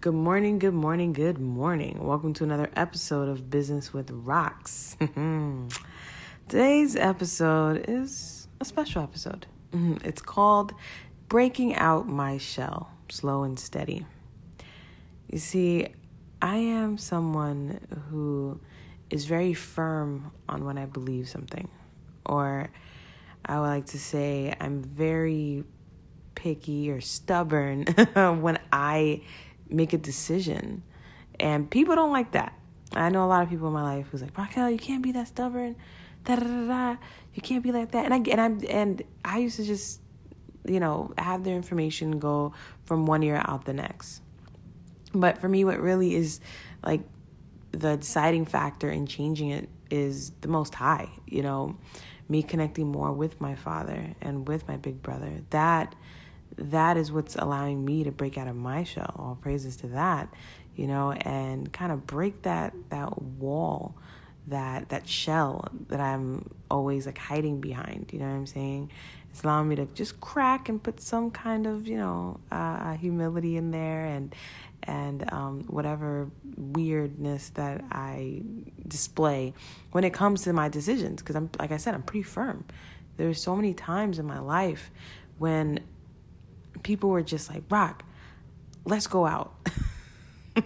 Good morning, good morning, good morning. Welcome to another episode of Business with Rocks. Today's episode is a special episode. Mm-hmm. It's called Breaking Out My Shell Slow and Steady. You see, I am someone who is very firm on when I believe something, or I would like to say I'm very picky or stubborn when I make a decision. And people don't like that. I know a lot of people in my life who's like, Raquel, you can't be that stubborn. Da, da, da, da. You can't be like that. And I and I'm and I used to just, you know, have their information go from one ear out the next. But for me, what really is like the deciding factor in changing it is the most high, you know, me connecting more with my father and with my big brother. That that is what's allowing me to break out of my shell. All praises to that, you know, and kind of break that that wall, that that shell that I'm always like hiding behind. You know what I'm saying? It's allowing me to just crack and put some kind of you know uh, humility in there and and um, whatever weirdness that I display when it comes to my decisions. Because I'm like I said, I'm pretty firm. There's so many times in my life when people were just like, Rock, let's go out.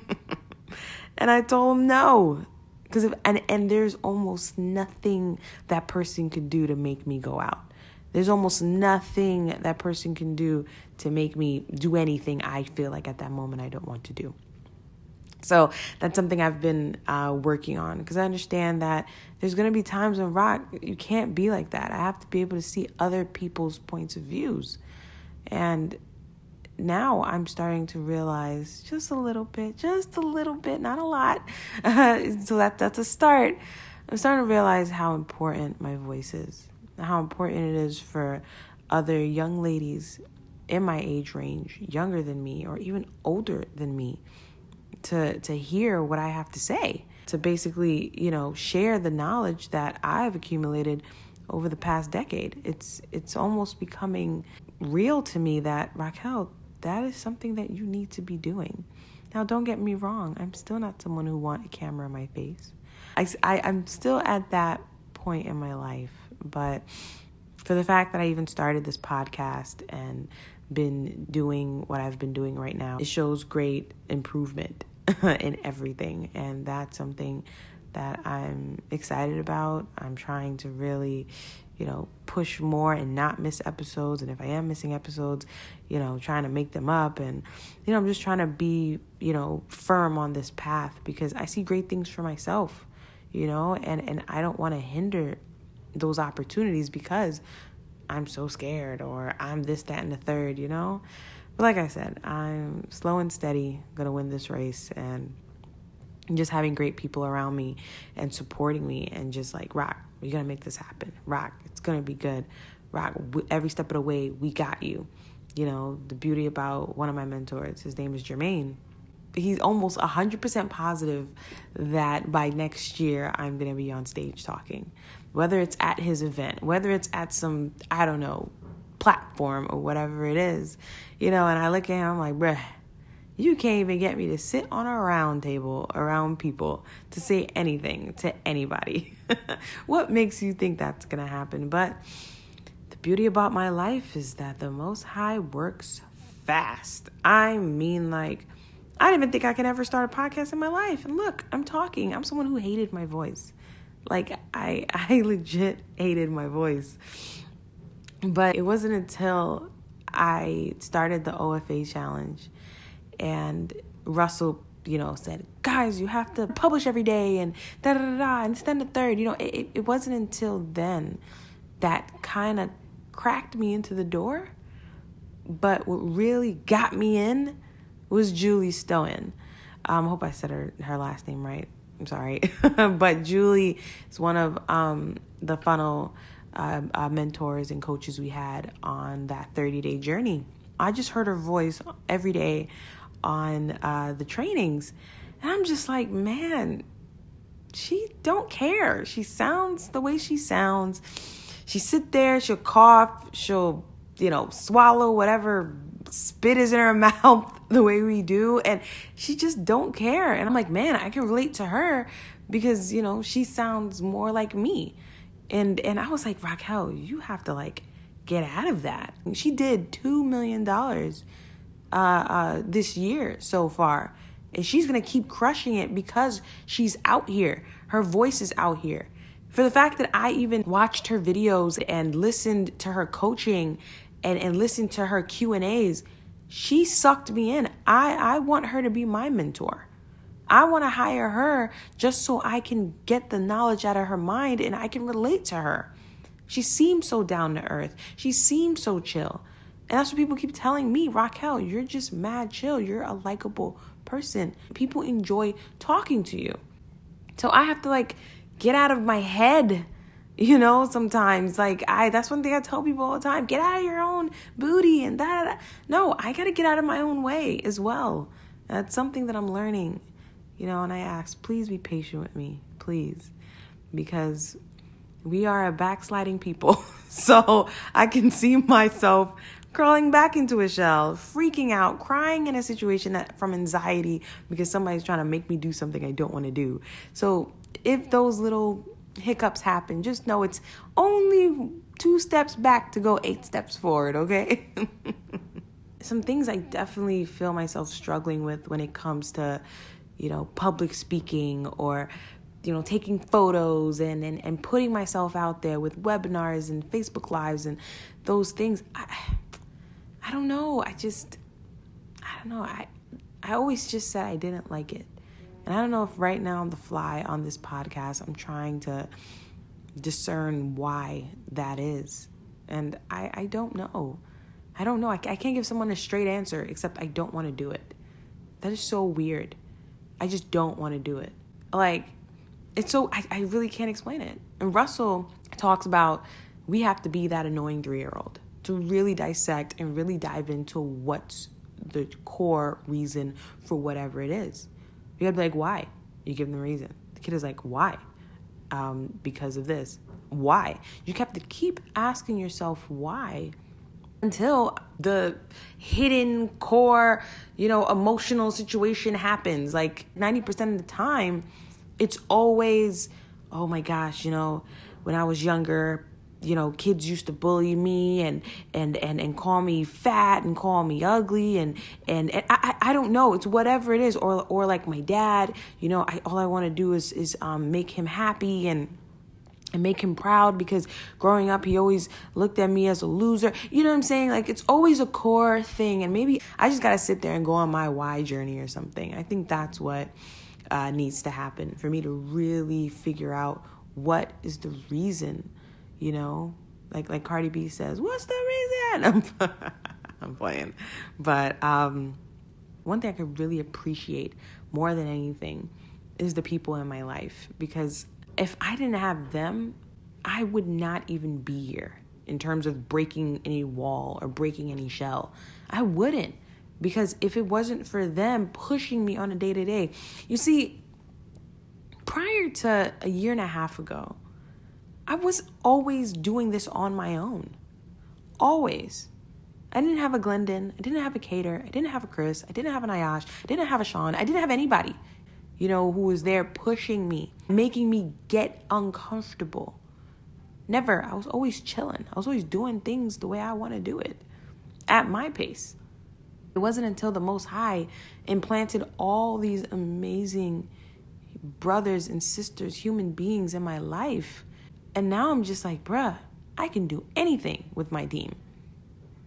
and I told them no. Because and and there's almost nothing that person could do to make me go out. There's almost nothing that person can do to make me do anything I feel like at that moment I don't want to do. So that's something I've been uh, working on because I understand that there's going to be times when rock you can't be like that. I have to be able to see other people's points of views. And now I'm starting to realize just a little bit, just a little bit, not a lot. so that that's a start. I'm starting to realize how important my voice is, how important it is for other young ladies in my age range, younger than me or even older than me, to to hear what I have to say, to basically, you know, share the knowledge that I've accumulated over the past decade. It's it's almost becoming real to me that Raquel, that is something that you need to be doing. Now, don't get me wrong, I'm still not someone who want a camera in my face. I, I, I'm still at that point in my life, but for the fact that I even started this podcast and been doing what I've been doing right now, it shows great improvement in everything. And that's something that I'm excited about. I'm trying to really, you know, push more and not miss episodes. And if I am missing episodes, you know, trying to make them up. And, you know, I'm just trying to be, you know, firm on this path because I see great things for myself, you know, and, and I don't want to hinder those opportunities because I'm so scared or I'm this, that, and the third, you know. But like I said, I'm slow and steady, gonna win this race and just having great people around me and supporting me and just like rock. We're gonna make this happen. Rock. It's gonna be good. Rock. Every step of the way we got you. You know the beauty about one of my mentors his name is jermaine. He's almost 100% positive that by next year i'm gonna be on stage talking. Whether it's at his event whether it's at some i don't know platform or whatever it is you know and i look at him i'm like bruh you can't even get me to sit on a round table around people to say anything to anybody. what makes you think that's going to happen? But the beauty about my life is that the Most High works fast. I mean, like, I didn't even think I could ever start a podcast in my life. And look, I'm talking. I'm someone who hated my voice. Like, I, I legit hated my voice. But it wasn't until I started the OFA challenge and Russell, you know, said, guys, you have to publish every day and da da da and then the third. You know, it, it wasn't until then that kind of cracked me into the door. But what really got me in was Julie Stoian. Um, I hope I said her, her last name right. I'm sorry. but Julie is one of um, the funnel uh, uh, mentors and coaches we had on that 30 day journey. I just heard her voice every day on uh, the trainings, and I'm just like, man, she don't care. She sounds the way she sounds. She sit there, she'll cough, she'll you know swallow whatever spit is in her mouth. the way we do and she just don't care and i'm like man i can relate to her because you know she sounds more like me and and i was like raquel you have to like get out of that she did two million dollars uh, uh, this year so far and she's gonna keep crushing it because she's out here her voice is out here for the fact that i even watched her videos and listened to her coaching and, and listened to her q and a's she sucked me in. I, I want her to be my mentor. I want to hire her just so I can get the knowledge out of her mind and I can relate to her. She seems so down to earth. She seems so chill. And that's what people keep telling me, Raquel, you're just mad chill. You're a likable person. People enjoy talking to you. So I have to like get out of my head you know, sometimes like I that's one thing I tell people all the time. Get out of your own booty and that. No, I got to get out of my own way as well. That's something that I'm learning. You know, and I ask, please be patient with me, please. Because we are a backsliding people. so I can see myself crawling back into a shell, freaking out, crying in a situation that from anxiety because somebody's trying to make me do something I don't want to do. So if those little hiccups happen, just know it's only two steps back to go eight steps forward, okay? Some things I definitely feel myself struggling with when it comes to, you know, public speaking or, you know, taking photos and, and, and putting myself out there with webinars and Facebook Lives and those things. I, I don't know. I just, I don't know. I, I always just said I didn't like it. And I don't know if right now on the fly on this podcast, I'm trying to discern why that is. And I, I don't know. I don't know. I, I can't give someone a straight answer except I don't want to do it. That is so weird. I just don't want to do it. Like, it's so, I, I really can't explain it. And Russell talks about we have to be that annoying three year old to really dissect and really dive into what's the core reason for whatever it is. You gotta be like, why? You give them a reason. The kid is like, why? Um, because of this. Why? You have to keep asking yourself why until the hidden core, you know, emotional situation happens. Like 90% of the time, it's always, oh my gosh, you know, when I was younger, you know kids used to bully me and and and and call me fat and call me ugly and and, and I I don't know it's whatever it is or or like my dad you know I all I want to do is is um make him happy and and make him proud because growing up he always looked at me as a loser. You know what I'm saying? Like it's always a core thing and maybe I just got to sit there and go on my why journey or something. I think that's what uh, needs to happen for me to really figure out what is the reason you know, like like Cardi B says, "What's the reason?" I'm, I'm playing, but um, one thing I could really appreciate more than anything is the people in my life because if I didn't have them, I would not even be here in terms of breaking any wall or breaking any shell. I wouldn't because if it wasn't for them pushing me on a day to day, you see, prior to a year and a half ago, I was always doing this on my own. Always. I didn't have a Glendon. I didn't have a Cater. I didn't have a Chris. I didn't have an Ayash. I didn't have a Sean. I didn't have anybody, you know, who was there pushing me, making me get uncomfortable. Never. I was always chilling. I was always doing things the way I want to do it at my pace. It wasn't until the Most High implanted all these amazing brothers and sisters, human beings in my life and now I'm just like, bruh, I can do anything with my team.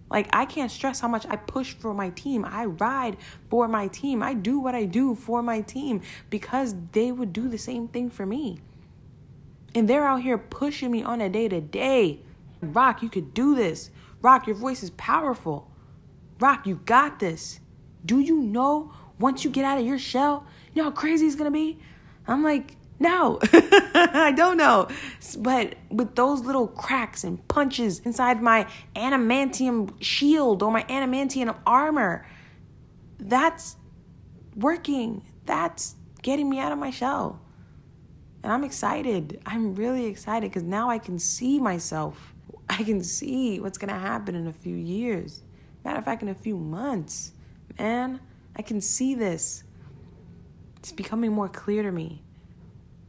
Like, I can't stress how much I push for my team. I ride for my team. I do what I do for my team because they would do the same thing for me. And they're out here pushing me on a day to day. Rock, you could do this. Rock, your voice is powerful. Rock, you got this. Do you know once you get out of your shell, you know how crazy it's gonna be? I'm like, no, I don't know. But with those little cracks and punches inside my adamantium shield or my adamantium armor, that's working. That's getting me out of my shell. And I'm excited. I'm really excited because now I can see myself. I can see what's going to happen in a few years. Matter of fact, in a few months. Man, I can see this. It's becoming more clear to me.